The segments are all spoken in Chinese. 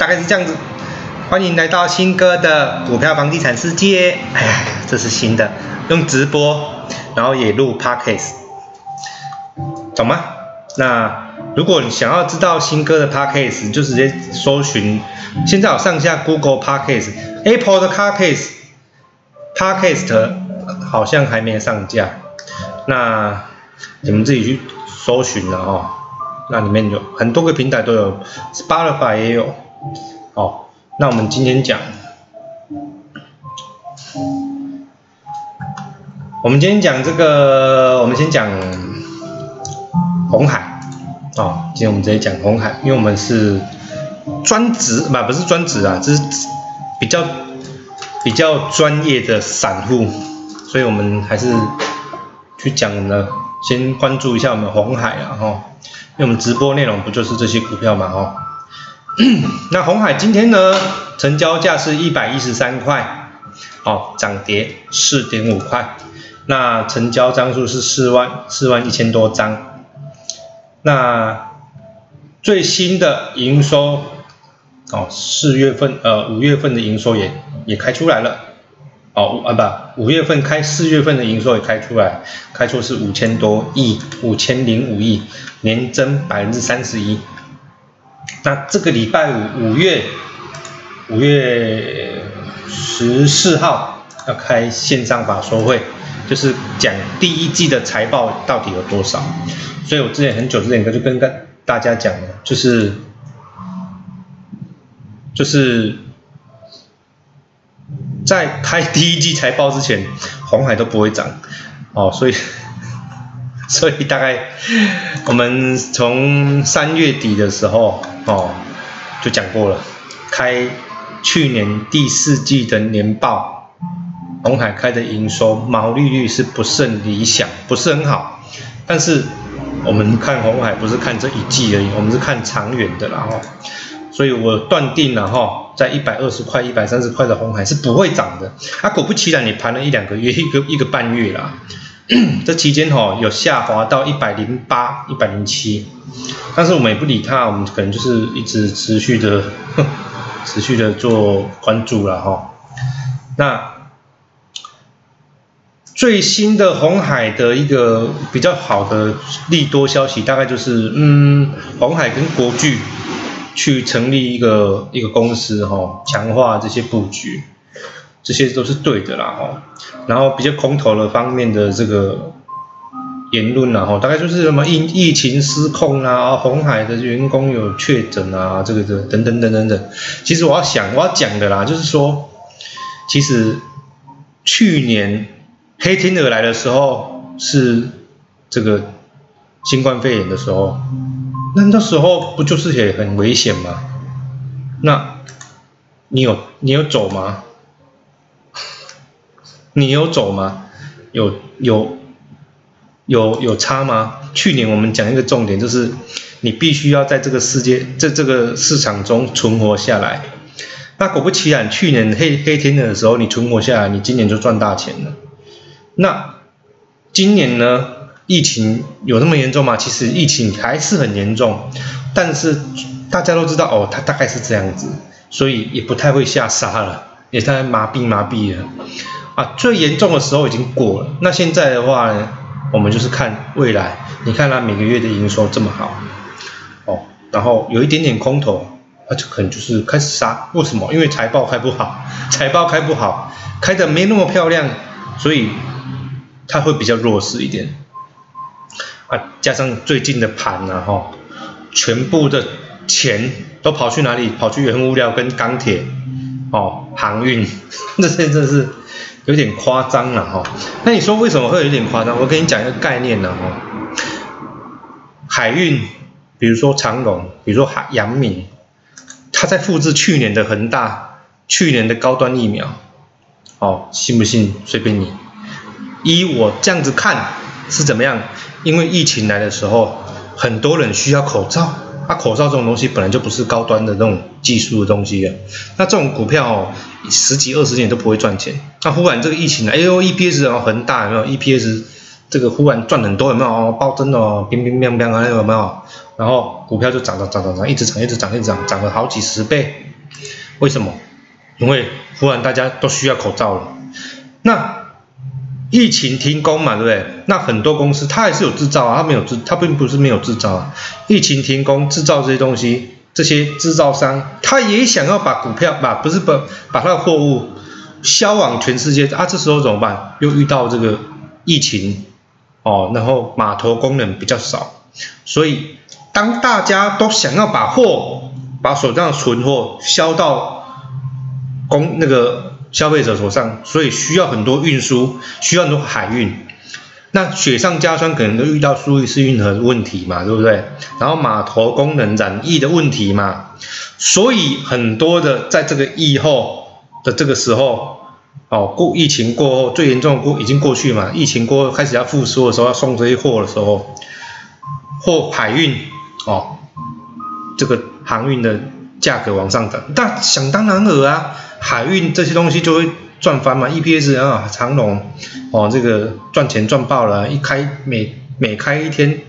大概是这样子。欢迎来到新哥的股票房地产世界。哎呀，这是新的，用直播，然后也录 podcast，懂吗？那如果你想要知道新哥的 podcast，就直接搜寻。现在我上下 Google podcast、Apple 的 podcast、podcast 好像还没上架。那你们自己去搜寻了哦。那里面有很多个平台都有，Spotify 也有。哦，那我们今天讲，我们今天讲这个，我们先讲红海。哦，今天我们直接讲红海，因为我们是专职，不不是专职啊，这是比较比较专业的散户，所以我们还是去讲呢。先关注一下我们红海啊，哈，因为我们直播内容不就是这些股票嘛，哈。那红海今天呢，成交价是一百一十三块，哦，涨跌四点五块。那成交张数是四万四万一千多张。那最新的营收，哦，四月份呃五月份的营收也也开出来了。哦，啊不，五月份开四月份的营收也开出来，开出是五千多亿，五千零五亿，年增百分之三十一。那这个礼拜五，五月五月十四号要开线上法说会，就是讲第一季的财报到底有多少。所以我之前很久之前就跟跟大家讲了，就是就是。在开第一季财报之前，红海都不会涨，哦，所以，所以大概我们从三月底的时候，哦，就讲过了，开去年第四季的年报，红海开的营收毛利率是不甚理想，不是很好，但是我们看红海不是看这一季而已，我们是看长远的，然后。所以我断定了哈，在一百二十块、一百三十块的红海是不会涨的。啊，果不其然，你盘了一两个月，一个一个半月啦，这期间哈有下滑到一百零八、一百零七，但是我们也不理它，我们可能就是一直持续的、持续的做关注了哈。那最新的红海的一个比较好的利多消息，大概就是嗯，红海跟国巨。去成立一个一个公司哈，强化这些布局，这些都是对的啦哈。然后比较空头的方面的这个言论啦哈，大概就是什么疫疫情失控啊，红海的员工有确诊啊，这个这等等等等等。其实我要想我要讲的啦，就是说，其实去年黑天鹅来的时候是这个新冠肺炎的时候。那那时候不就是也很危险吗？那，你有你有走吗？你有走吗？有有有有差吗？去年我们讲一个重点，就是你必须要在这个世界在这个市场中存活下来。那果不其然，去年黑黑天的时候你存活下来，你今年就赚大钱了。那今年呢？疫情有那么严重吗？其实疫情还是很严重，但是大家都知道哦，它大概是这样子，所以也不太会下杀了，也在麻痹麻痹了啊。最严重的时候已经过了，那现在的话呢，我们就是看未来。你看它每个月的营收这么好，哦，然后有一点点空头，那就可能就是开始杀。为什么？因为财报开不好，财报开不好，开的没那么漂亮，所以它会比较弱势一点。啊，加上最近的盘呢，哈，全部的钱都跑去哪里？跑去原物料跟钢铁，哦，航运，这些真的是有点夸张了，哈。那你说为什么会有点夸张？我给你讲一个概念呢，哈。海运，比如说长隆，比如说海阳明，他在复制去年的恒大，去年的高端疫苗，哦，信不信随便你。依我这样子看。是怎么样？因为疫情来的时候，很多人需要口罩，它口罩这种东西本来就不是高端的那种技术的东西啊。那这种股票，十几二十年都不会赚钱。那忽然这个疫情来，哎呦，EPS 然后很大，有没有？EPS 这个忽然赚很多，有没有？哦，暴增哦，乒乒乓乓啊，有没有？然后股票就涨涨涨涨涨，一直涨一直涨一直涨，涨了好几十倍，为什么？因为忽然大家都需要口罩了，那疫情停工嘛，对不对？那很多公司它还是有制造啊，它没有制，它并不是没有制造啊。疫情停工，制造这些东西，这些制造商他也想要把股票把不是把把他的货物销往全世界啊，这时候怎么办？又遇到这个疫情哦，然后码头工人比较少，所以当大家都想要把货把手上的存货销到工那个。消费者手上，所以需要很多运输，需要很多海运。那雪上加霜，可能都遇到苏伊士运河的问题嘛，对不对？然后码头工人染疫的问题嘛，所以很多的在这个疫后的这个时候，哦，过疫情过后最严重的过已经过去嘛，疫情过后开始要复苏的时候，要送这些货的时候，货海运哦，这个航运的价格往上涨，但想当然尔啊。海运这些东西就会赚翻嘛，EPS 啊，长龙哦，这个赚钱赚爆了，一开每每开一天，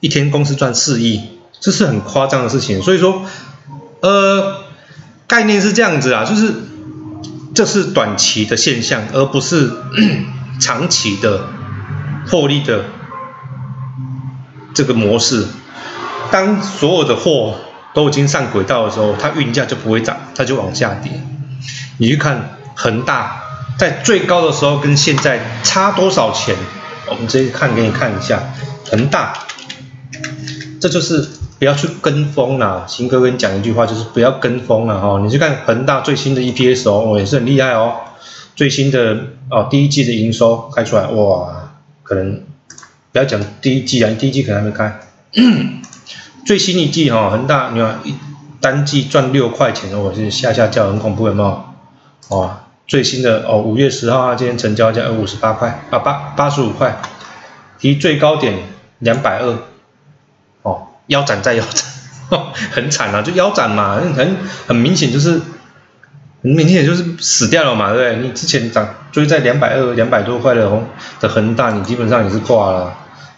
一天公司赚四亿，这是很夸张的事情。所以说，呃，概念是这样子啊，就是这是短期的现象，而不是 长期的获利的这个模式。当所有的货都已经上轨道的时候，它运价就不会涨，它就往下跌。你去看恒大在最高的时候跟现在差多少钱？我们直接看给你看一下，恒大，这就是不要去跟风啦。新哥跟你讲一句话，就是不要跟风了哈。你去看恒大最新的 EPS 哦，也是很厉害哦。最新的哦，第一季的营收开出来，哇，可能不要讲第一季啊，第一季可能还没开。最新一季哈，恒大你看一单季赚六块钱，我是下下叫很恐怖有没有？哦，最新的哦，五月十号啊，今天成交价五十八块啊，八八十五块，离最高点两百二，哦，腰斩再腰斩，很惨啊，就腰斩嘛，很很明显就是很明显就是死掉了嘛，对不对？你之前涨追在两百二两百多块的红的恒大，你基本上也是挂了，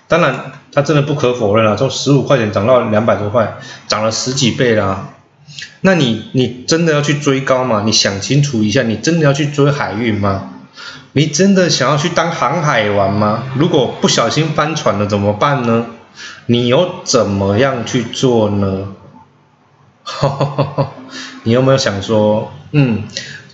当然。它真的不可否认啊，从十五块钱涨到两百多块，涨了十几倍啦。那你你真的要去追高吗？你想清楚一下，你真的要去追海运吗？你真的想要去当航海王吗？如果不小心翻船了怎么办呢？你又怎么样去做呢？你有没有想说，嗯，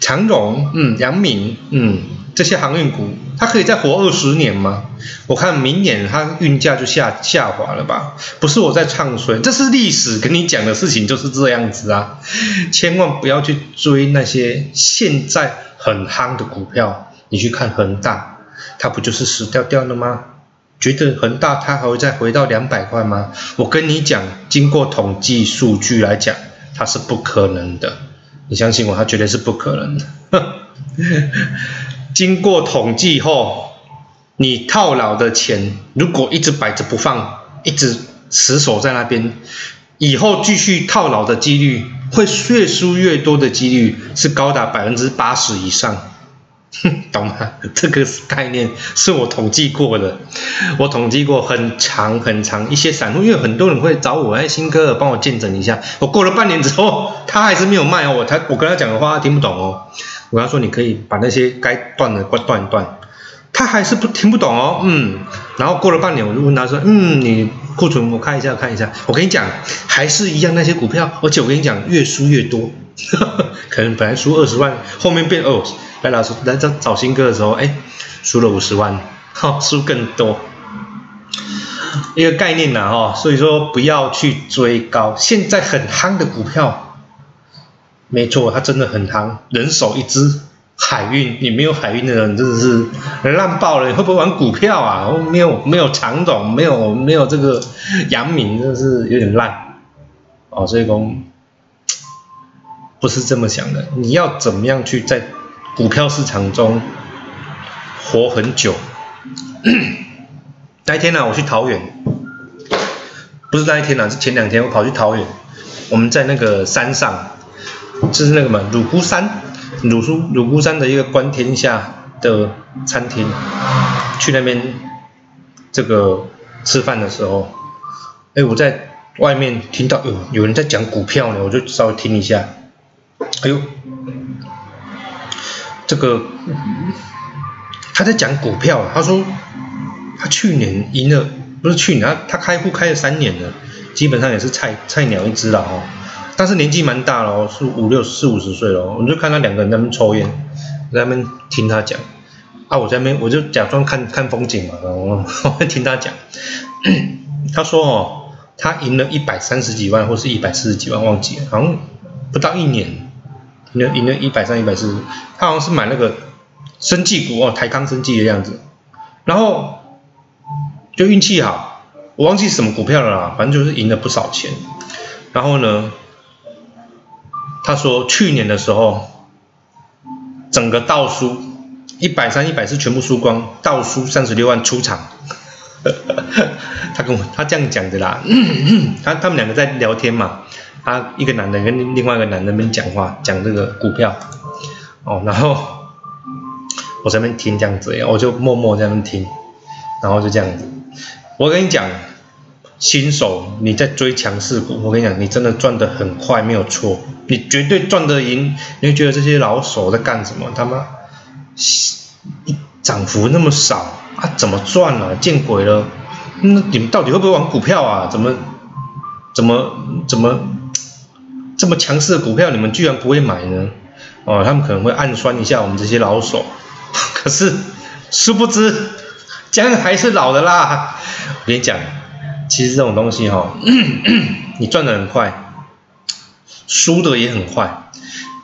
长荣，嗯，阳明，嗯。这些航运股，它可以再活二十年吗？我看明年它运价就下下滑了吧？不是我在唱衰，这是历史跟你讲的事情就是这样子啊！千万不要去追那些现在很夯的股票。你去看恒大，它不就是死掉掉了吗？觉得恒大它还会再回到两百块吗？我跟你讲，经过统计数据来讲，它是不可能的。你相信我，他绝对是不可能的。经过统计后，你套牢的钱如果一直摆着不放，一直死守在那边，以后继续套牢的几率会越输越多的几率是高达百分之八十以上，懂吗？这个概念是我统计过的，我统计过很长很长一些散户，因为很多人会找我，哎，新哥帮我见证一下。我过了半年之后，他还是没有卖哦，我他我跟他讲的话他听不懂哦。我跟他说，你可以把那些该断的断断，他还是不听不懂哦，嗯，然后过了半年，我就问他说，嗯，你库存我看一下看一下，我跟你讲，还是一样那些股票，而且我跟你讲，越输越多，可能本来输二十万，后面变哦，白老师来找找新哥的时候，哎，输了五十万，哈，输更多，一个概念呐，哈，所以说不要去追高，现在很夯的股票。没错，它真的很夯，人手一支海运。你没有海运的人真的是烂爆了。你会不会玩股票啊？没有没有长总，没有没有这个阳明，真的是有点烂。哦，所以说不是这么想的。你要怎么样去在股票市场中活很久？那一天呢，我去桃园，不是那一天呢，是前两天我跑去桃园，我们在那个山上。就是那个嘛，乳姑山，乳叔乳姑山的一个观天下的餐厅，去那边这个吃饭的时候，哎，我在外面听到有有人在讲股票呢，我就稍微听一下。哎呦，这个他在讲股票，他说他去年赢了，不是去年，他他开户开了三年了，基本上也是菜菜鸟一只了哦。但是年纪蛮大了哦，是五六四五十岁了。我就看他两个人在那边抽烟，在那边听他讲。啊，我在那边我就假装看看风景嘛，我我听他讲。他说哦，他赢了一百三十几万，或是一百四十几万，忘记了，好像不到一年，赢了赢了一百三一百四，他好像是买那个生技股哦，台康生技的样子，然后就运气好，我忘记什么股票了啦，反正就是赢了不少钱。然后呢，他说去年的时候，整个倒输一百三一百四全部输光，倒输三十六万出场。他跟我他这样讲的啦，他他们两个在聊天嘛，他一个男的跟另外一个男的那边讲话，讲这个股票，哦，然后我在那边听这样子，我就默默在那边听，然后就这样子，我跟你讲，新手你在追强势股，我跟你讲，你真的赚得很快，没有错，你绝对赚得赢，你会觉得这些老手在干什么？他妈，涨幅那么少。啊，怎么赚啊？见鬼了！那你们到底会不会玩股票啊？怎么怎么怎么这么强势的股票，你们居然不会买呢？哦，他们可能会暗酸一下我们这些老手。可是殊不知，姜还是老的辣。我跟你讲，其实这种东西哈，你赚的很快，输的也很快。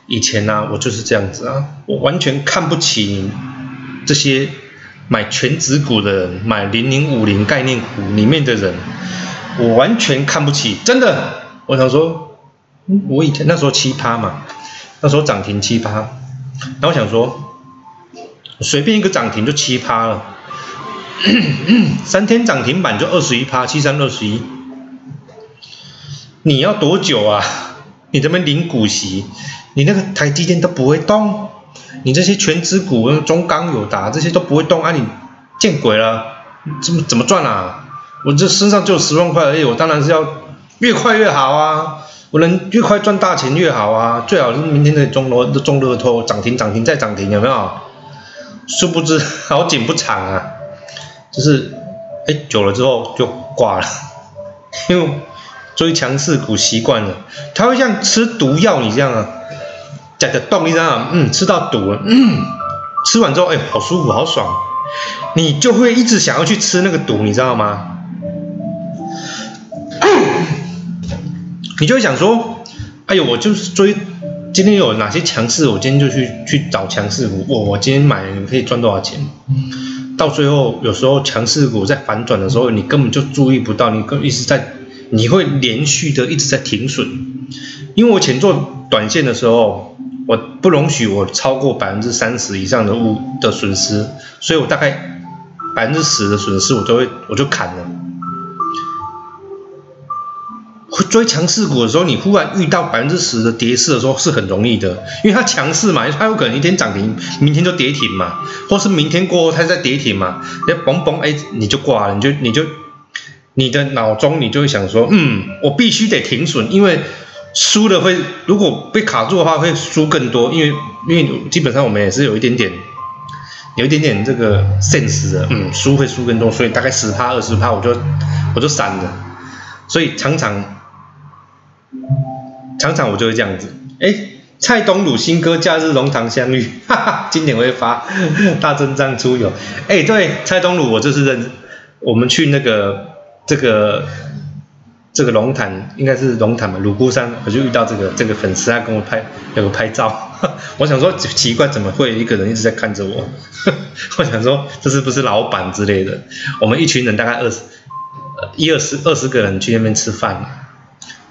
以前呢，我就是这样子啊，我完全看不起这些。买全指股的人，买零零五零概念股里面的人，我完全看不起，真的。我想说，我以前那时候七趴嘛，那时候涨停七趴，然后我想说，随便一个涨停就七趴了，三天涨停板就二十一趴，七三二十一，你要多久啊？你这边领股息，你那个台积电都不会动。你这些全资股，中钢有达这些都不会动啊！你见鬼了，怎么怎么赚啊？我这身上就十万块而已，我当然是要越快越好啊！我能越快赚大钱越好啊！最好是明天的中罗中乐透涨停涨停再涨停，有没有？殊不知 好景不长啊，就是哎久了之后就挂了，因为追强势股习惯了，它会像吃毒药你这样啊。假的动一张，嗯，吃到毒了，嗯，吃完之后，哎，好舒服，好爽，你就会一直想要去吃那个毒，你知道吗？你就会想说，哎呦，我就是追，今天有哪些强势，我今天就去去找强势股，我我今天买你可以赚多少钱？到最后，有时候强势股在反转的时候，你根本就注意不到，你跟一直在，你会连续的一直在停损，因为我前做短线的时候。我不容许我超过百分之三十以上的物的损失，所以我大概百分之十的损失我都会我就砍了。追强势股的时候，你忽然遇到百分之十的跌势的时候是很容易的，因为它强势嘛，它有可能一天涨停，明天就跌停嘛，或是明天过后它再跌停嘛，你嘣嘣哎你就挂了，你就你就你的脑中你就会想说，嗯，我必须得停损，因为。输了会，如果被卡住的话会输更多，因为因为基本上我们也是有一点点，有一点点这个 sense 的，嗯，输会输更多，所以大概十趴二十趴我就我就闪了，所以常常常常我就会这样子，哎，蔡东鲁新歌假日龙堂相遇，哈哈，今年会发 大阵仗出游，哎，对，蔡东鲁我就是认，我们去那个这个。这个龙潭应该是龙潭嘛，鲁姑山，我就遇到这个这个粉丝，他跟我拍，有个拍照，我想说奇怪，怎么会一个人一直在看着我？我想说这是不是老板之类的？我们一群人大概二十，一二十二十个人去那边吃饭，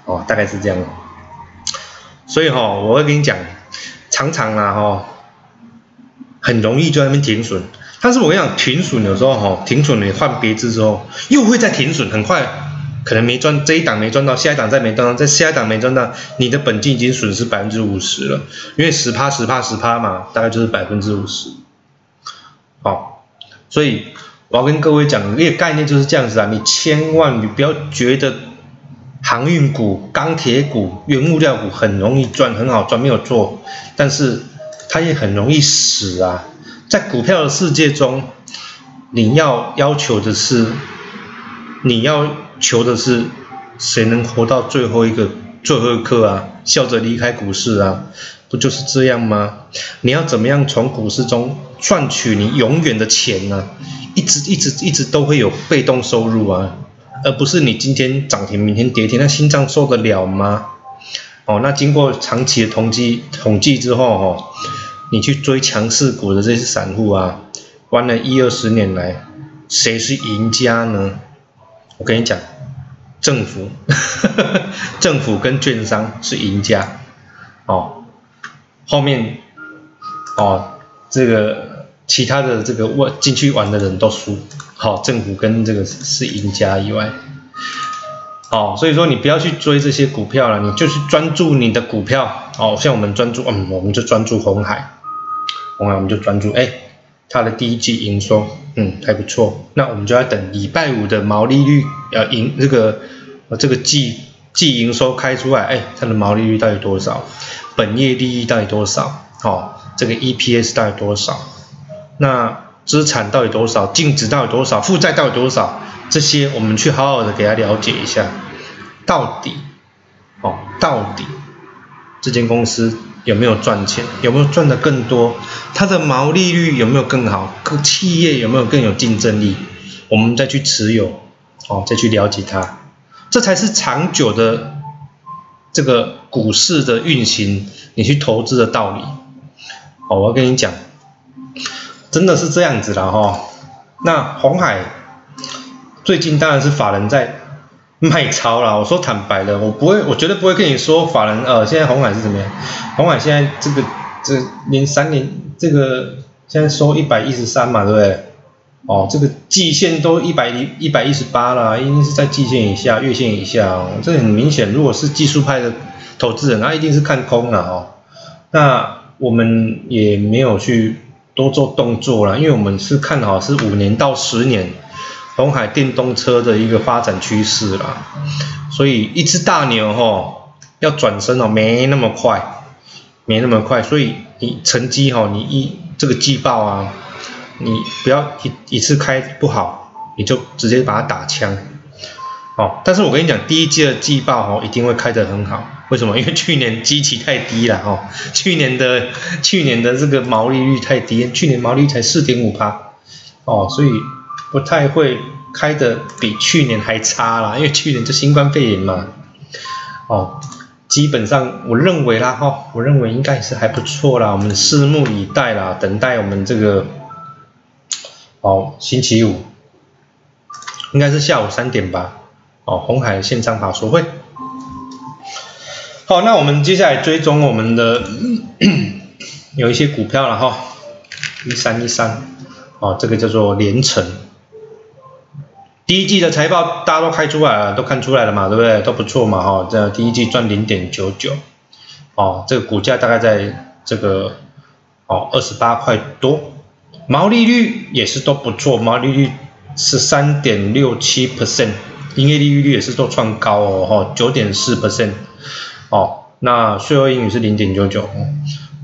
哦，大概是这样。所以哈，我会跟你讲，常常啊哈，很容易就在那边停损，但是我跟你讲，停损有时候哈，停损你换别字之后，又会再停损，很快。可能没赚这一档没赚到，下一档再没赚到，在下一档没赚到，你的本金已经损失百分之五十了，因为十趴十趴十趴嘛，大概就是百分之五十。好，所以我要跟各位讲，这个概念就是这样子啊，你千万你不要觉得航运股、钢铁股、原物料股很容易赚，很好赚，没有错。但是它也很容易死啊！在股票的世界中，你要要求的是，你要求的是谁能活到最后一个最后一刻啊？笑着离开股市啊？不就是这样吗？你要怎么样从股市中赚取你永远的钱呢？一直一直一直都会有被动收入啊！而不是你今天涨停，明天跌停，那心脏受得了吗？哦，那经过长期的统计统计之后，哦，你去追强势股的这些散户啊，玩了一二十年来，谁是赢家呢？我跟你讲，政府，政府跟券商是赢家，哦，后面，哦，这个其他的这个玩进去玩的人都输。好，政府跟这个是赢家以外，好，所以说你不要去追这些股票了，你就去专注你的股票。哦，像我们专注，嗯，我们就专注红海，红海我们就专注，哎，它的第一季营收，嗯，还不错。那我们就要等礼拜五的毛利率，要营这个这个季季营收开出来，哎，它的毛利率到底多少？本业利益到底多少？好，这个 EPS 到底多少？那。资产到底多少？净值到底多少？负债到底多少？这些我们去好好的给他了解一下，到底，哦，到底这间公司有没有赚钱？有没有赚的更多？它的毛利率有没有更好？各企业有没有更有竞争力？我们再去持有，哦，再去了解它，这才是长久的这个股市的运行，你去投资的道理。好，我要跟你讲。真的是这样子了哈，那红海最近当然是法人在卖超了。我说坦白的，我不会，我绝对不会跟你说法人呃，现在红海是怎么样？红海现在这个这连三年这个现在收一百一十三嘛，对不对？哦，这个季线都一百一一百一十八了，一定是在季线以下、月线以下哦。这很明显，如果是技术派的投资人，他一定是看空了哦。那我们也没有去。多做动作了，因为我们是看好是五年到十年红海电动车的一个发展趋势啦，所以一只大牛哈要转身哦没那么快，没那么快，所以你成绩哈你一这个季报啊，你不要一一次开不好，你就直接把它打枪。哦，但是我跟你讲，第一季的季报哦，一定会开得很好。为什么？因为去年基期太低了哦，去年的去年的这个毛利率太低，去年毛利率才四点五趴，哦，所以不太会开的比去年还差啦。因为去年就新冠肺炎嘛，哦，基本上我认为啦哈，我认为应该是还不错啦。我们拭目以待啦，等待我们这个哦，星期五应该是下午三点吧。哦，红海线上法说会。好，那我们接下来追踪我们的 有一些股票了哈，一三一三，哦，这个叫做连城。第一季的财报大家都开出来了，都看出来了嘛，对不对？都不错嘛，哈，这第一季赚零点九九，哦，这个股价大概在这个哦二十八块多，毛利率也是都不错，毛利率是三点六七 percent。营业利率也是都创高哦，哈，九点四 percent，哦，那税后盈余是零点九九，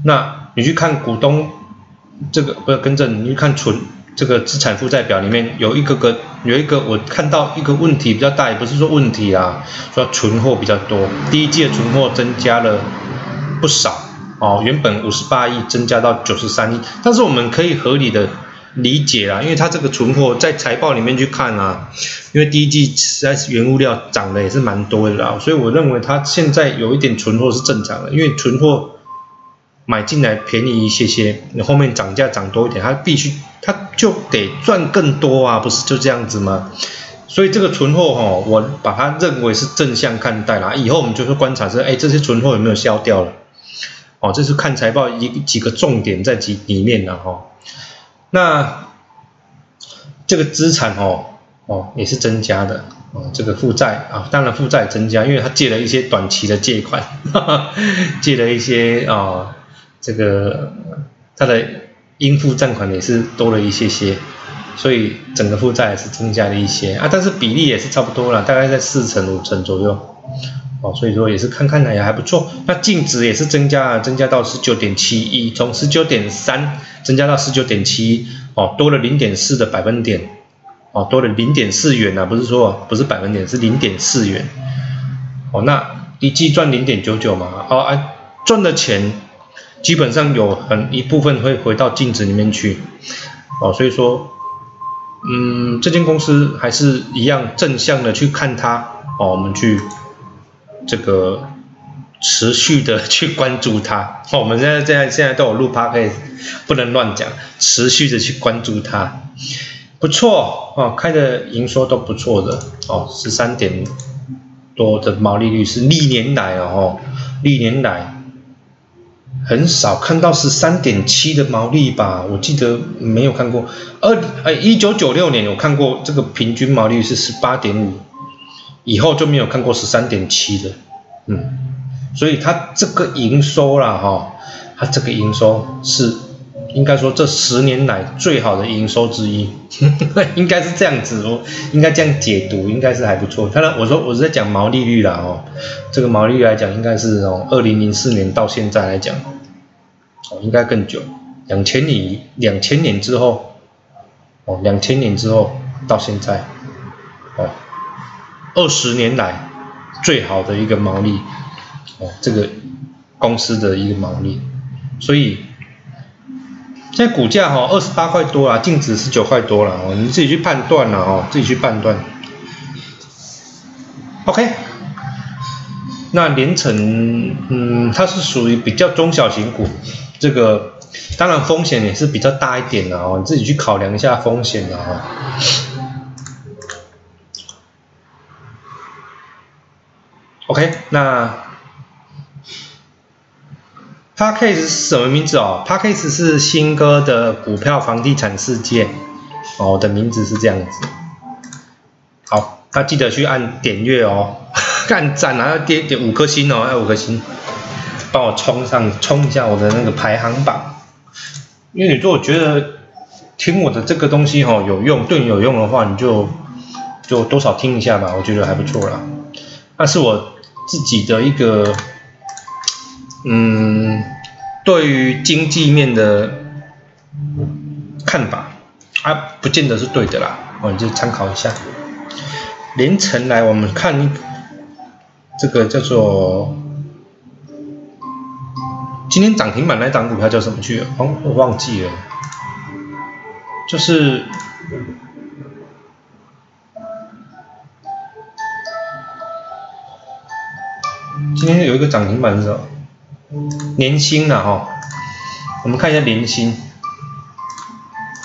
那你去看股东这个不要更正，你去看存这个资产负债表里面有一个个有一个我看到一个问题比较大，也不是说问题啊，说存货比较多，第一季的存货增加了不少，哦，原本五十八亿增加到九十三亿，但是我们可以合理的。理解啦，因为它这个存货在财报里面去看啊，因为第一季实在是原物料涨的也是蛮多的啦，所以我认为它现在有一点存货是正常的，因为存货买进来便宜一些些，你后面涨价涨多一点，它必须它就得赚更多啊，不是就这样子吗？所以这个存货哈，我把它认为是正向看待啦，以后我们就是观察是，哎，这些存货有没有消掉了？哦，这是看财报一几个重点在几里面的哈。那这个资产哦哦也是增加的哦，这个负债啊，当然负债增加，因为他借了一些短期的借款，借了一些啊，这个他的应付账款也是多了一些些所以整个负债也是增加了一些啊，但是比例也是差不多了，大概在四成五成左右。哦，所以说也是看看也还不错。那净值也是增加，增加到十九点七一，从十九点三增加到十九点七一，哦，多了零点四的百分点，哦，多了零点四元啊，不是说不是百分点，是零点四元。哦，那一季赚零点九九嘛，哦，啊，赚的钱基本上有很一部分会回到净值里面去，哦，所以说，嗯，这间公司还是一样正向的去看它，哦，我们去。这个持续的 去关注它，我们现在现在现在都有录 p 可以不能乱讲，持续的去关注它，不错哦，开的营收都不错的哦，十三点多的毛利率是历年来哦，历年来很少看到十三点七的毛利吧，我记得没有看过，二呃一九九六年有看过这个平均毛利率是十八点五。以后就没有看过十三点七的，嗯，所以它这个营收啦，哈，它这个营收是应该说这十年来最好的营收之一，应该是这样子哦，应该这样解读，应该是还不错。当然，我说我是在讲毛利率啦，哦，这个毛利率来讲，应该是从二零零四年到现在来讲，哦，应该更久，两千年两千年之后，哦，两千年之后到现在，哦。二十年来最好的一个毛利，哦，这个公司的一个毛利，所以现在股价哈二十八块多啊，净值十九块多了哦，你自己去判断了哦，自己去判断。OK，那连成嗯，它是属于比较中小型股，这个当然风险也是比较大一点的哦，你自己去考量一下风险的哦。OK，那 p a r k a s e 是什么名字哦 p a r k a s e 是新歌的股票房地产世界哦，我的名字是这样子。好，那记得去按点阅哦，按赞啊，要点点五颗星哦，要五颗星，帮我冲上冲一下我的那个排行榜。因为你如果觉得听我的这个东西哦有用，对你有用的话，你就就多少听一下吧，我觉得还不错啦。那是我。自己的一个，嗯，对于经济面的看法，啊，不见得是对的啦，我，就参考一下。凌晨来，我们看这个叫做今天涨停板那档股票叫什么去？哦，我忘记了，就是。今天有一个涨停板是吧？年薪了哈，我们看一下年薪，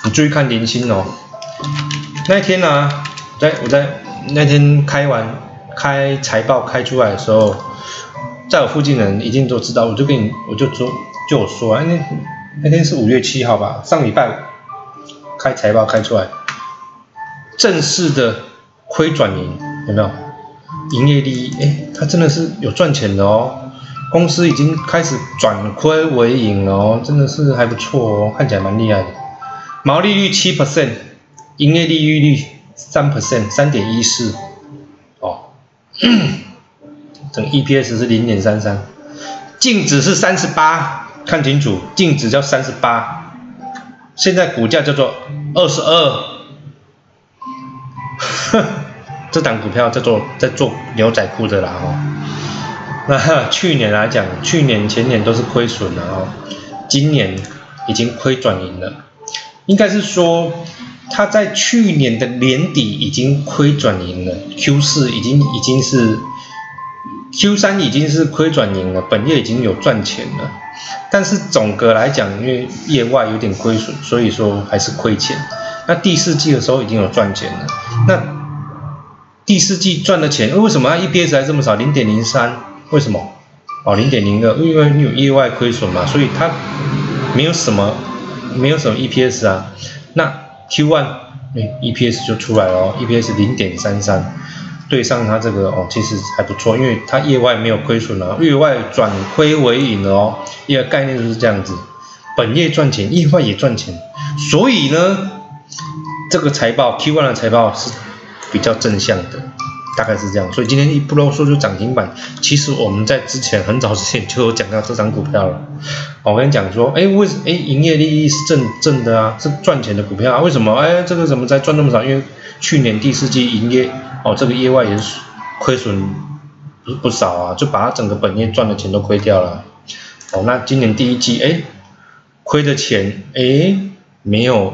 你注意看年薪哦。那天呢，在我在那天开完开财报开出来的时候，在我附近的人一定都知道，我就跟你我就说就我说啊，那那天是五月七号吧，上礼拜开财报开出来，正式的亏转盈有没有？营业利益，哎，它真的是有赚钱的哦，公司已经开始转亏为盈了哦，真的是还不错哦，看起来蛮厉害的。毛利率七 percent，营业利率率三 percent，三点一四，哦，整 EPS 是零点三三，净值是三十八，看清楚，净值叫三十八，现在股价叫做二十二，哼。这档股票在做在做牛仔裤的啦哦，那 去年来讲，去年前年都是亏损的哦，今年已经亏转盈了，应该是说它在去年的年底已经亏转盈了，Q 四已经已经是 Q 三已经是亏转盈了，本业已经有赚钱了，但是总个来讲，因为业外有点亏损，所以说还是亏钱。那第四季的时候已经有赚钱了，那。第四季赚的钱，为什么它 EPS 还这么少？零点零三，为什么？哦，零点零二，因为你有意外亏损嘛，所以它没有什么，没有什么 EPS 啊。那 Q one，哎，EPS 就出来了哦，EPS 零点三三，对上它这个哦，其实还不错，因为它业外没有亏损了，业外转亏为盈了哦，一个概念就是这样子，本业赚钱，业外也赚钱，所以呢。这个财报 Q1 的财报是比较正向的，大概是这样。所以今天一不啰嗦就涨停板。其实我们在之前很早之前就有讲到这张股票了。我跟你讲说，哎，为什哎营业利益是正正的啊，是赚钱的股票啊，为什么？哎，这个怎么才赚那么少？因为去年第四季营业哦，这个业外也是亏损不不少啊，就把它整个本业赚的钱都亏掉了。哦，那今年第一季哎，亏的钱哎没有。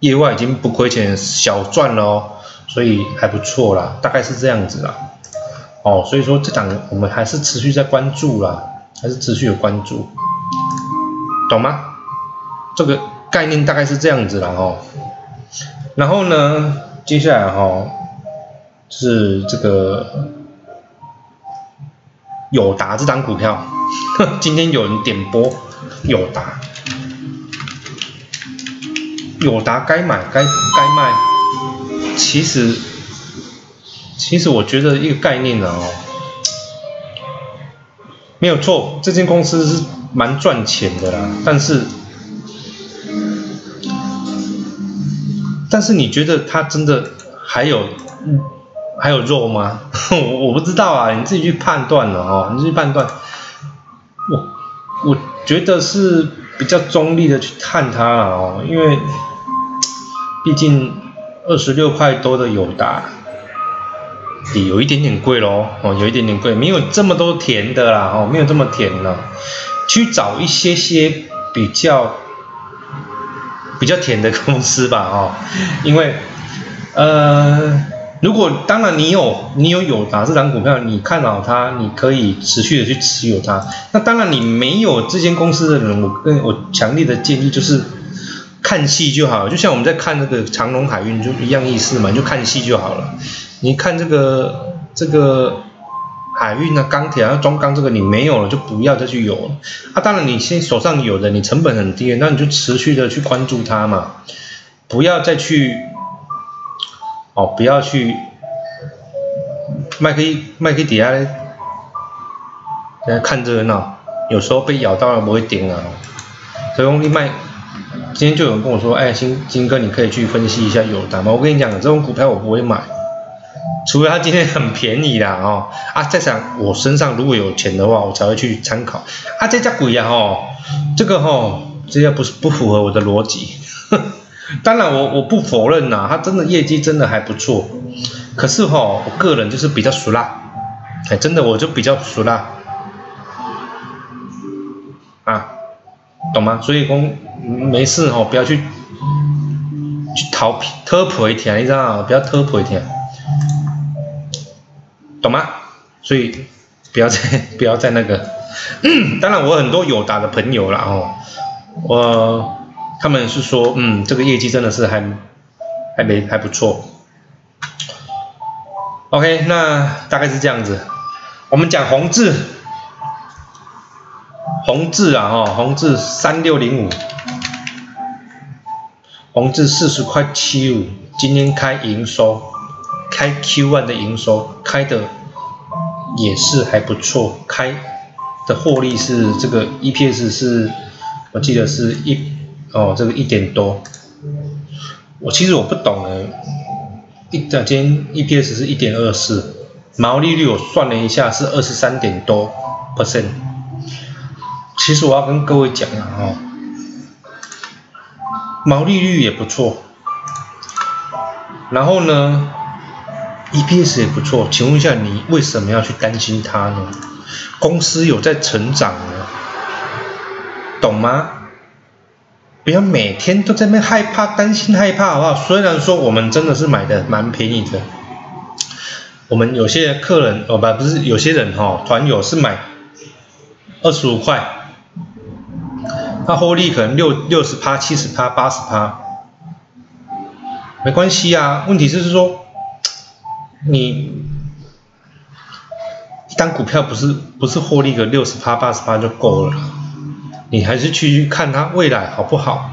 业外已经不亏钱，小赚了哦，所以还不错啦，大概是这样子啦。哦，所以说这档我们还是持续在关注啦，还是持续有关注，懂吗？这个概念大概是这样子啦哦。然后呢，接下来哈是这个友达这档股票，今天有人点播友达。友达该买该该卖，其实其实我觉得一个概念呢哦，没有错，这间公司是蛮赚钱的啦，但是但是你觉得它真的还有还有肉吗？我 我不知道啊，你自己去判断了哦，你自己判断。我我觉得是比较中立的去看它了哦，因为。毕竟二十六块多的友达，也有一点点贵喽，哦，有一点点贵，没有这么多甜的啦，哦，没有这么甜了，去找一些些比较比较甜的公司吧，哦，因为呃，如果当然你有你有友达这张股票，你看好它，你可以持续的去持有它。那当然你没有这间公司的人，我跟我强烈的建议就是。看戏就好，就像我们在看那个长隆海运就一样意思嘛，就看戏就好了。你看这个这个海运啊、钢铁啊、中钢这个你没有了，就不要再去有了。啊，当然你现手上有的，你成本很低，那你就持续的去关注它嘛，不要再去哦，不要去卖可以卖可以底下来看热闹，有时候被咬到了不会顶啊，所以你卖。今天就有人跟我说，哎，金金哥，你可以去分析一下友达吗？我跟你讲，这种股票我不会买，除非它今天很便宜啦，哦，啊，在想我身上如果有钱的话，我才会去参考。啊，这家鬼呀，哦，这个哦，这家不是不符合我的逻辑。当然，我我不否认呐，它真的业绩真的还不错。可是哈，我个人就是比较熟辣，哎，真的我就比较熟辣，懂吗？所以公。没事哦，不要去去逃避、偷赔钱，你知道？不要偷赔钱，懂吗？所以不要再 不要再那个。当然，我很多友达的朋友了哦，我他们是说，嗯，这个业绩真的是还还没还不错。OK，那大概是这样子。我们讲红字，宏志啊，哈，红字三六零五。宏志四十块七五，今天开营收，开 Q1 的营收开的也是还不错，开的获利是这个 EPS 是，我记得是一哦这个一点多，我其实我不懂呢，一今天 EPS 是一点二四，毛利率我算了一下是二十三点多 percent，其实我要跟各位讲啊哈。毛利率也不错，然后呢，EPS 也不错，请问一下你为什么要去担心它呢？公司有在成长呢，懂吗？不要每天都在那害怕、担心、害怕，好不好？虽然说我们真的是买的蛮便宜的，我们有些客人哦不不是有些人哈，团友是买二十五块。那获利可能六六十趴、七十趴、八十趴，没关系啊。问题就是说，你一单股票不是不是获利个六十趴、八十趴就够了，你还是去看它未来好不好？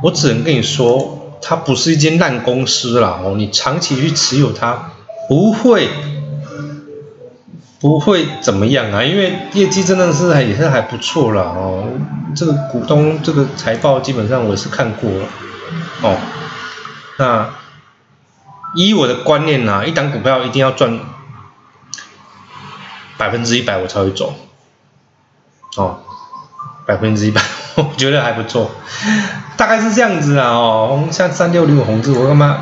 我只能跟你说，它不是一间烂公司啦哦，你长期去持有它不会。不会怎么样啊，因为业绩真的是还也是还不错了哦。这个股东这个财报基本上我是看过了哦。那以我的观念呐，一档股票一定要赚百分之一百我才会走，哦，百分之一百，我觉得还不错，大概是这样子啊哦，像三六零五红字，我干嘛？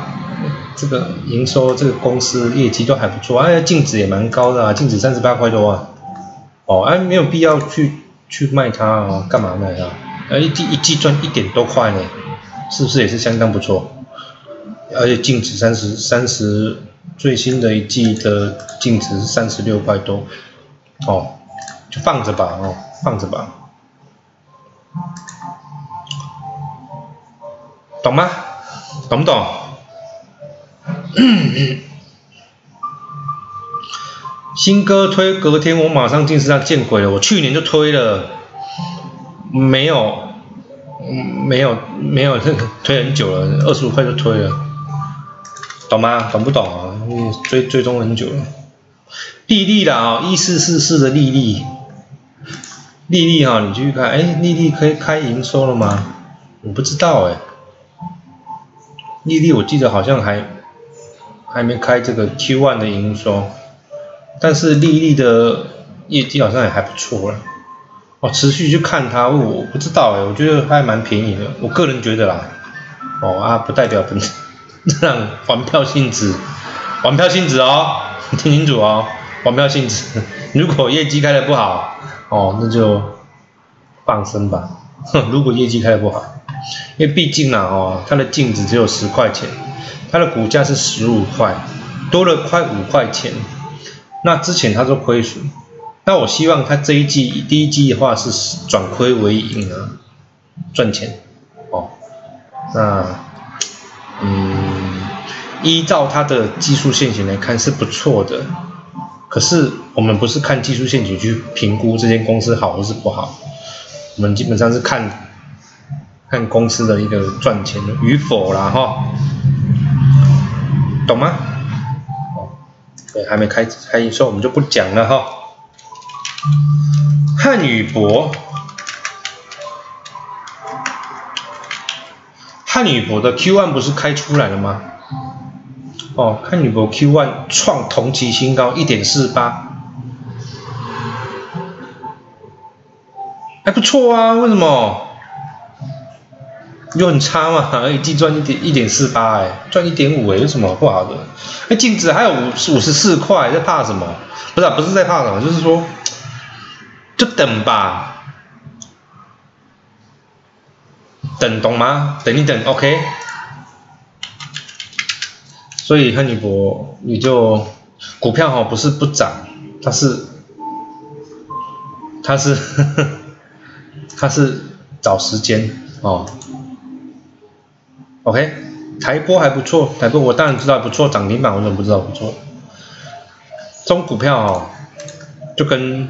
这个营收，这个公司业绩都还不错，哎，净值也蛮高的啊，净值三十八块多啊，哦，哎，没有必要去去卖它啊，干嘛卖它？哎，一季一季赚一点多块呢，是不是也是相当不错？而且净值三十三十，最新的一季的净值是三十六块多，哦，就放着吧，哦，放着吧，懂吗？懂不懂？新歌推隔天我马上进市场见鬼了，我去年就推了，没有，没有没有 推很久了，二十五块就推了，懂吗？懂不懂啊？追追踪很久了，丽丽的啊，一四四四的丽丽，丽丽哈，你继续看，哎，丽丽可以开营收了吗？我不知道哎，丽丽我记得好像还。还没开这个 Q1 的营收，但是丽丽的业绩好像也还不错了。哦，持续去看它，我不知道哎，我觉得还蛮便宜的，我个人觉得啦。哦啊，不代表本这样玩票性质，玩票性质哦，听清楚哦，玩票性质。如果业绩开的不好，哦，那就放生吧。哼 如果业绩开的不好，因为毕竟啊，哦，它的净值只有十块钱。它的股价是十五块，多了快五块钱。那之前它做亏损，那我希望它这一季第一季的话是转亏为盈啊，赚钱哦。那嗯，依照它的技术线型来看是不错的，可是我们不是看技术线型去评估这间公司好或是不好，我们基本上是看看公司的一个赚钱与否啦哈。懂吗？哦，对，还没开开营收，我们就不讲了哈。汉语博，汉语博的 Q one 不是开出来了吗？哦，汉语博 Q one 创同期新高一点四八，还不错啊，为什么？又很差嘛，一季赚一点一点四八哎，赚一点五哎，有什么不好的？哎，净值还有五五十四块，在怕什么？不是，不是在怕什么，就是说，就等吧，等懂吗？等一等，OK。所以汉尼博，你就股票哈，不是不涨，它是，它是，它是找时间哦。OK，台波还不错，台波我当然知道不错，涨停板我怎么不知道不错？这种股票哦，就跟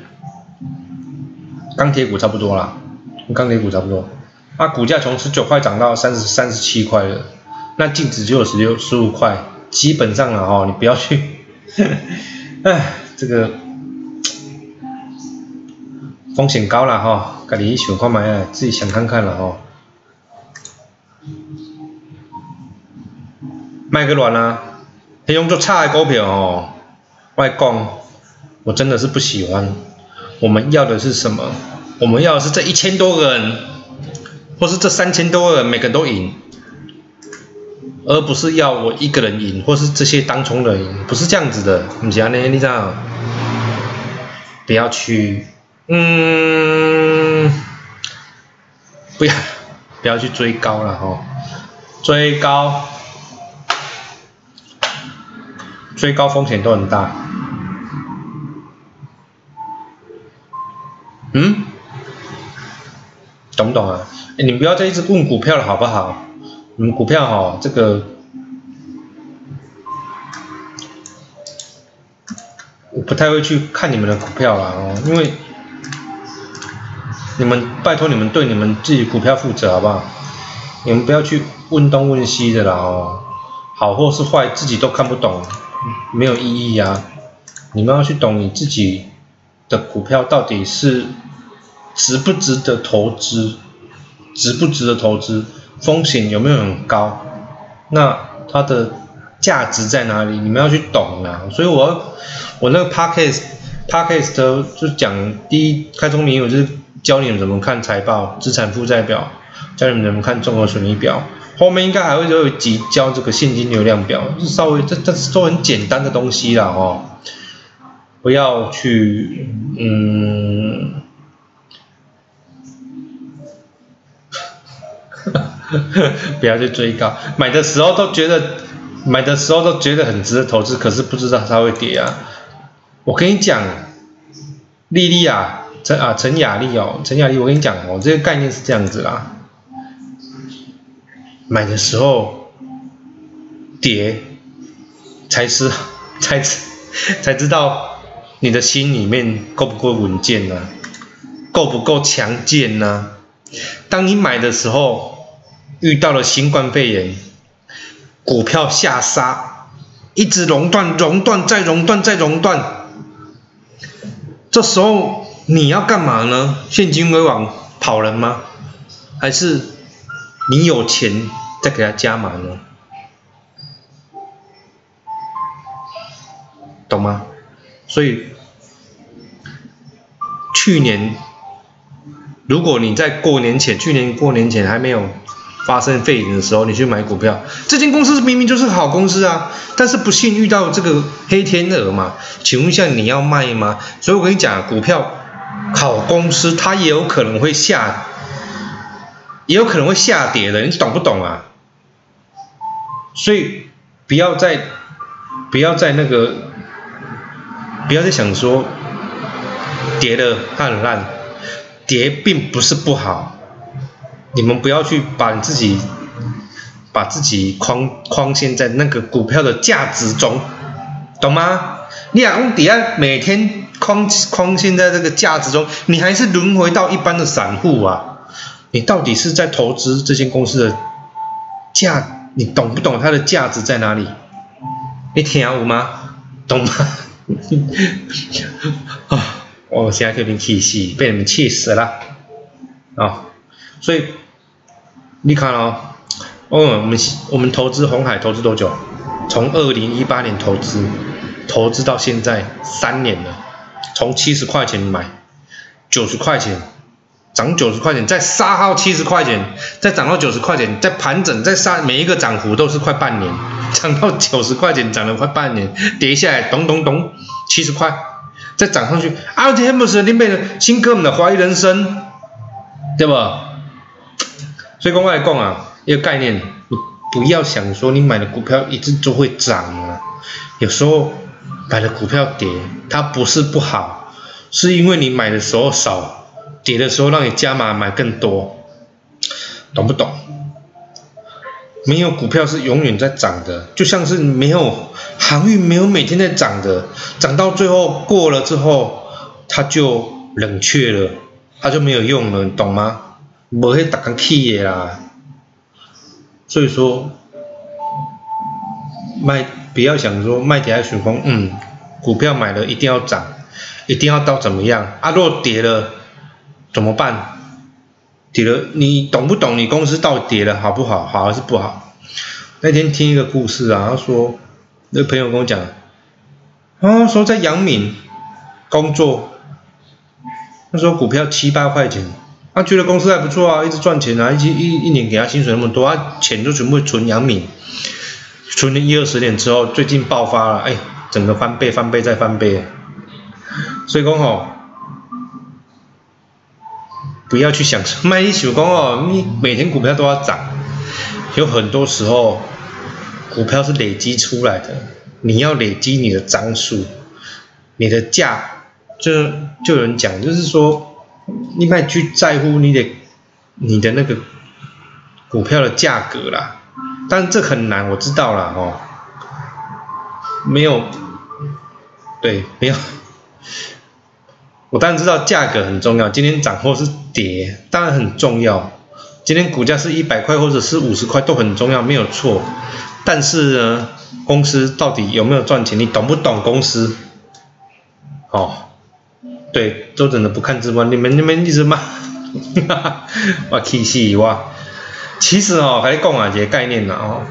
钢铁股差不多啦，跟钢铁股差不多。啊，股价从十九块涨到三十三十七块了，那净值只有十六十五块，基本上了哈，你不要去，哎，这个风险高了哈，赶紧想看买啊，自己想看看了哈。卖个卵啊！黑用做差的股票哦，外讲，我真的是不喜欢。我们要的是什么？我们要的是这一千多个人，或是这三千多个人，每个人都赢，而不是要我一个人赢，或是这些当冲的赢，不是这样子的。你讲呢？你讲，不要去，嗯，不要，不要去追高了哈，追高。最高风险都很大，嗯，懂不懂啊？哎，你不要再一直问股票了，好不好？你们股票哈，这个我不太会去看你们的股票了哦，因为你们拜托你们对你们自己股票负责好不好？你们不要去问东问西的啦哦，好或是坏自己都看不懂。没有意义呀！你们要去懂你自己的股票到底是值不值得投资，值不值得投资，风险有没有很高？那它的价值在哪里，你们要去懂啊。所以我我那个 podcast podcast 就讲第一开宗明义，我就是教你们怎么看财报、资产负债表，教你们怎么看综合损益表。后面应该还会有一集教这个现金流量表，稍微这这都很简单的东西啦哦，不要去嗯，不要去追高，买的时候都觉得买的时候都觉得很值得投资，可是不知道它会跌啊。我跟你讲，丽丽啊，陈啊陈雅丽哦，陈雅丽，我跟你讲哦，这个概念是这样子啦。买的时候跌，才是 才 才知道你的心里面够不够稳健呢？够不够强健呢？当你买的时候遇到了新冠肺炎，股票下杀，一直熔断，熔断再熔断再熔断，这时候你要干嘛呢？现金为王跑人吗？还是你有钱？再给他加满了，懂吗？所以去年，如果你在过年前，去年过年前还没有发生肺炎的时候，你去买股票，这间公司明明就是好公司啊，但是不幸遇到这个黑天鹅嘛，请问一下你要卖吗？所以我跟你讲，股票好公司它也有可能会下，也有可能会下跌的，你懂不懂啊？所以不要再不要再那个不要再想说跌的很烂，跌并不是不好，你们不要去把自己把自己框框限在那个股票的价值中，懂吗？你讲底下每天框框限在这个价值中，你还是轮回到一般的散户啊？你到底是在投资这间公司的价？你懂不懂它的价值在哪里？你听有吗？懂吗？啊！我现在有点气死，被你们气死了啊！所以你看哦，哦，我们我们投资红海投资多久？从二零一八年投资，投资到现在三年了，从七十块钱买，九十块钱。涨九十块钱，再杀到七十块钱，再涨到九十块钱，再盘整，再杀，每一个涨幅都是快半年，涨到九十块钱，涨了快半年，跌下来，咚咚咚，七十块，再涨上去，阿天姆斯林贝的新哥们的怀疑人生，对吧？所以公开来讲啊，一个概念，你不要想说你买的股票一直都会涨啊，有时候买的股票跌，它不是不好，是因为你买的时候少。跌的时候让你加码买更多，懂不懂？没有股票是永远在涨的，就像是没有航运没有每天在涨的，涨到最后过了之后，它就冷却了，它就没有用了，懂吗？不会打个气的啦。所以说，卖不要想说卖跌还是空，嗯，股票买了一定要涨，一定要到怎么样？啊，若跌了。怎么办？跌了，你懂不懂？你公司到底跌了好不好？好还是不好？那天听一个故事啊，他说，那个朋友跟我讲，啊，说在阳明工作，那时候股票七八块钱，他觉得公司还不错啊，一直赚钱啊，一一一年给他薪水那么多，他钱就全部存阳明，存了一二十年之后，最近爆发了，哎，整个翻倍，翻倍再翻倍，所以讲吼。不要去想卖一手工哦，你每天股票都要涨，有很多时候股票是累积出来的，你要累积你的张数，你的价，就就有人讲，就是说你卖去在乎你的你的那个股票的价格啦，但这很难，我知道了哦，没有，对，没有。我当然知道价格很重要，今天涨或是跌当然很重要。今天股价是一百块或者是五十块都很重要，没有错。但是呢，公司到底有没有赚钱？你懂不懂公司？哦，对，周整的不看直播，你们你们一直骂，我气死我。其实哦，还是讲啊，一个概念呐哦。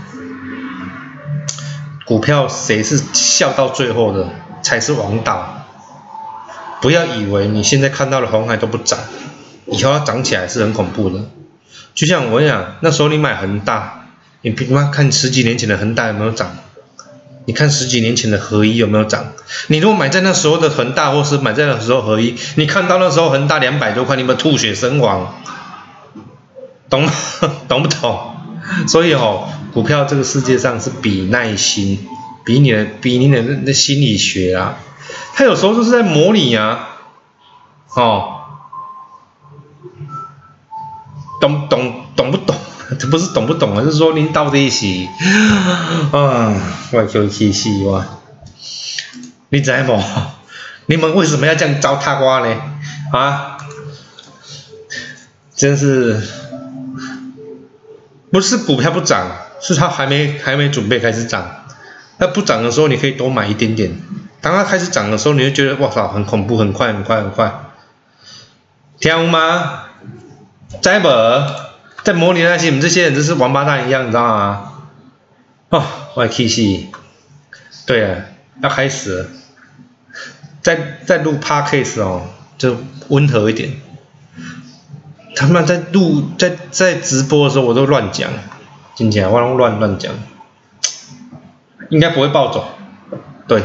股票谁是笑到最后的才是王道。不要以为你现在看到的红海都不涨，以后要涨起来是很恐怖的。就像我讲，那时候你买恒大，你别妈看十几年前的恒大有没有涨？你看十几年前的合一有没有涨？你如果买在那时候的恒大，或是买在那时候合一，你看到那时候恒大两百多块，你们吐血身亡，懂 懂不懂？所以哦，股票这个世界上是比耐心，比你的比你的那那心理学啊，它有时候就是在模拟啊，哦，懂懂懂不懂？这不是懂不懂啊，是说您到底是 啊，我就气死我！你知不？你们为什么要这样糟蹋我呢？啊？真是，不是股票不涨，是它还没还没准备开始涨。那不涨的时候，你可以多买一点点；当它开始涨的时候，你就觉得哇操，很恐怖，很快，很快，很快。听吗？在不？在模拟那些你们这些人就是王八蛋一样，你知道吗？哦，我气死！对啊，要开始了。在在录 podcast 哦，就温和一点。他们在录在在直播的时候，我都乱讲，今天我乱乱讲，应该不会暴走，对，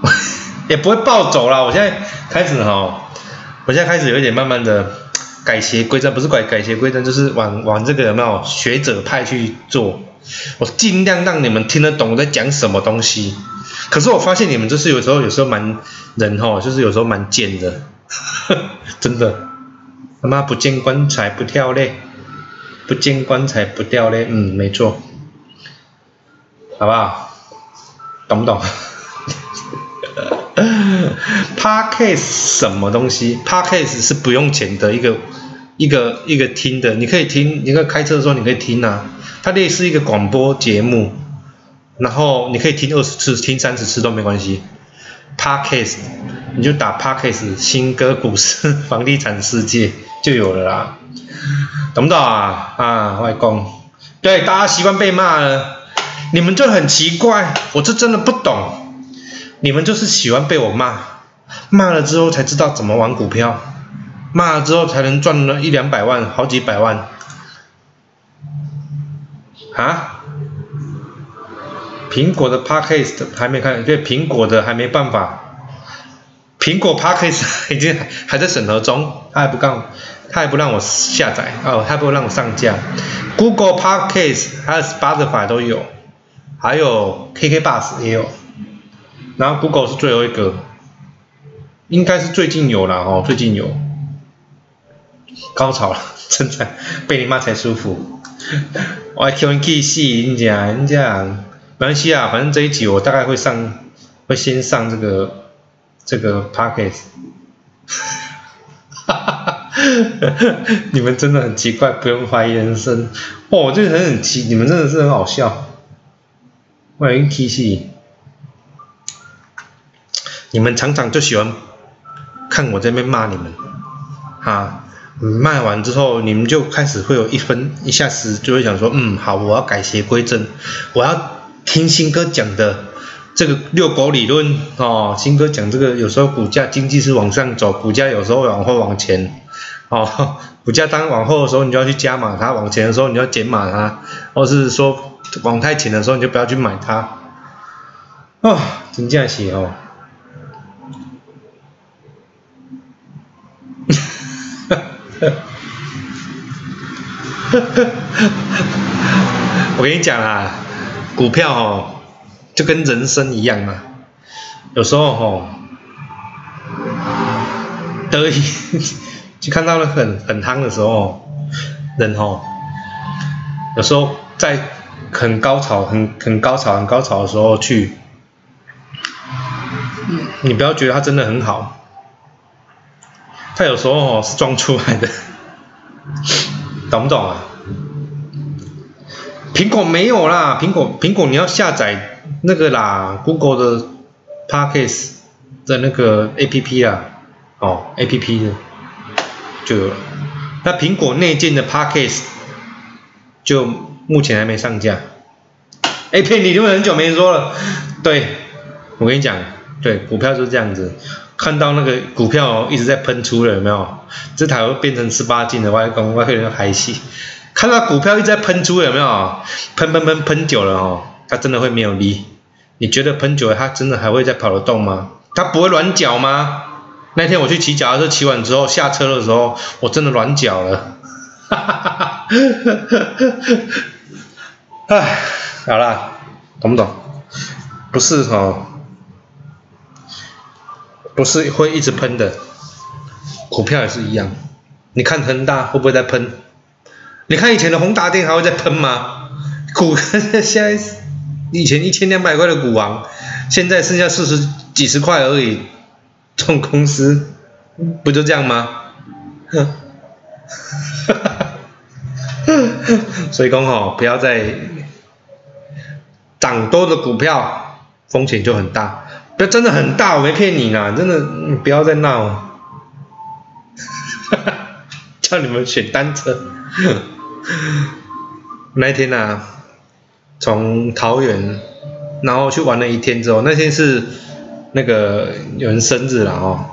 也不会暴走啦。我现在开始哈，我现在开始有一点慢慢的。改邪归正不是改改邪归正，就是往往这个有没有学者派去做？我尽量让你们听得懂我在讲什么东西。可是我发现你们就是有时候有时候蛮人哈，就是有时候蛮贱的，真的。他妈不见棺材不掉泪，不见棺材不掉泪，嗯，没错，好不好？懂不懂 Podcast 什么东西？Podcast 是不用钱的一个一个一个听的，你可以听，你可以开车的时候你可以听啊。它类似一个广播节目，然后你可以听二十次、听三十次都没关系。Podcast 你就打 Podcast 新歌股市房地产世界就有了啦，懂不懂啊？啊，外公，对，大家习惯被骂了，你们就很奇怪，我这真的不懂。你们就是喜欢被我骂，骂了之后才知道怎么玩股票，骂了之后才能赚了一两百万、好几百万，啊？苹果的 Podcast 还没看，对，苹果的还没办法，苹果 Podcast 已经还在审核中，他还不告，他还不让我下载，哦，他不让我上架。Google Podcast 还有 Spotify 都有，还有 KK Bus 也有。然后 Google 是最后一个，应该是最近有了哦，最近有高潮了，真的被你骂才舒服。我还听气死人家，人家没关系啊，反正这一集我大概会上，会先上这个这个 Pockets。哈哈哈你们真的很奇怪，不用怀疑人生。哦，我觉得很很奇，你们真的是很好笑。我已经气死。你们常常就喜欢看我这边骂你们，啊，骂完之后，你们就开始会有一分一下子就会想说，嗯，好，我要改邪归正，我要听新哥讲的这个遛狗理论哦，新哥讲这个有时候股价经济是往上走，股价有时候往后往前，哦，股价当往后的时候，你就要去加码它，往前的时候你要减码它，或是说往太前的时候你就不要去买它，啊，真这样写哦。我跟你讲啊，股票哦，就跟人生一样嘛。有时候哦，得意 就看到了很很夯的时候，人哦，有时候在很高潮、很很高潮、很高潮的时候去，你不要觉得它真的很好。他有时候是装出来的，懂不懂啊？苹果没有啦，苹果苹果你要下载那个啦，Google 的 Podcast 的那个 APP 啊，哦 APP 的就有了。那苹果内建的 Podcast 就目前还没上架，哎，骗你，因为很久没说了。对，我跟你讲，对，股票就是这样子，看到那个股票一直在喷出了，有没有？这台会变成十八禁的外公外人嗨戏。看到股票一直在喷出，有没有？喷喷喷喷久了哦，它真的会没有力。你觉得喷久了，它真的还会再跑得动吗？它不会软脚吗？那天我去骑脚踏车，骑完之后下车的时候，我真的软脚了。哈哈哈哈哎，好了，懂不懂？不是哈，不是会一直喷的，股票也是一样。你看恒大会不会在喷？你看以前的宏达电还会在喷吗？股现在以前一千两百块的股王，现在剩下四十几十块而已。这种公司不就这样吗？所以讲吼，不要再涨多的股票，风险就很大。这真的很大，我没骗你啦，真的，你不要再闹。叫你们选单车。那一天呢，从桃园，然后去玩了一天之后，那天是那个有人生日了哦，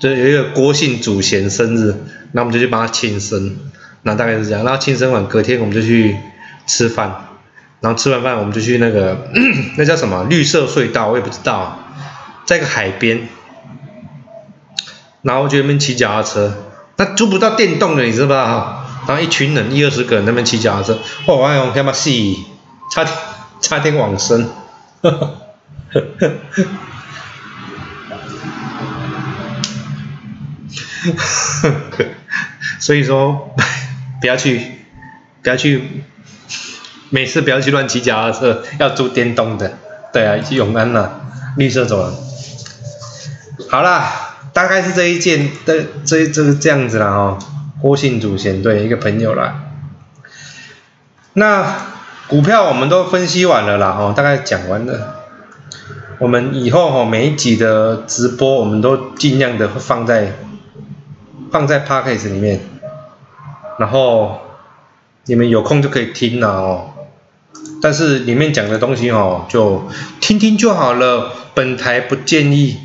就是有一个郭姓祖先生日，那我们就去帮他庆生。那大概是这样，然后庆生完隔天我们就去吃饭，然后吃完饭我们就去那个 那叫什么绿色隧道，我也不知道，在个海边，然后就那边骑脚踏车，那租不到电动的，你知道吧？然后一群人一二十个人那边骑脚踏车，哇，哎呦，他妈死，差点 差点往生，呵呵呵呵呵，所以说。不要去，不要去，每次不要去乱骑脚踏车，要租电动的。对啊，去永安了，绿色走廊。好啦，大概是这一件的这这个这样子了哦。郭姓祖先对一个朋友啦。那股票我们都分析完了啦，哦，大概讲完了。我们以后哈每一集的直播，我们都尽量的放在放在 p a c k a g e 里面。然后你们有空就可以听了哦，但是里面讲的东西哦，就听听就好了。本台不建议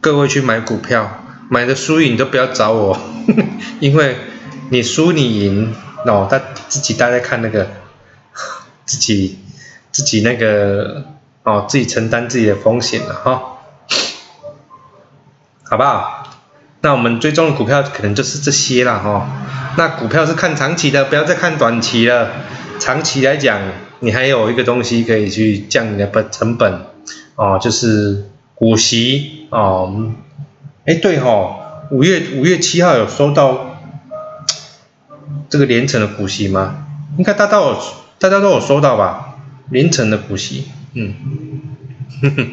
各位去买股票，买的输赢都不要找我，因为你输你赢哦，他自己大家看那个，自己自己那个哦，自己承担自己的风险了哈，好不好？那我们追踪的股票可能就是这些了哈。那股票是看长期的，不要再看短期了。长期来讲，你还有一个东西可以去降你的本成本哦，就是股息哦。哎，对哈，五月五月七号有收到这个连城的股息吗？应该大家都大家都有收到吧？连城的股息，嗯，哼哼，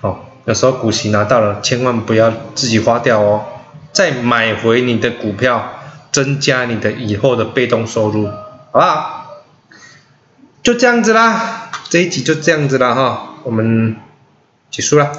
哦。有时候股息拿到了，千万不要自己花掉哦，再买回你的股票，增加你的以后的被动收入，好不好？就这样子啦，这一集就这样子了哈，我们结束了。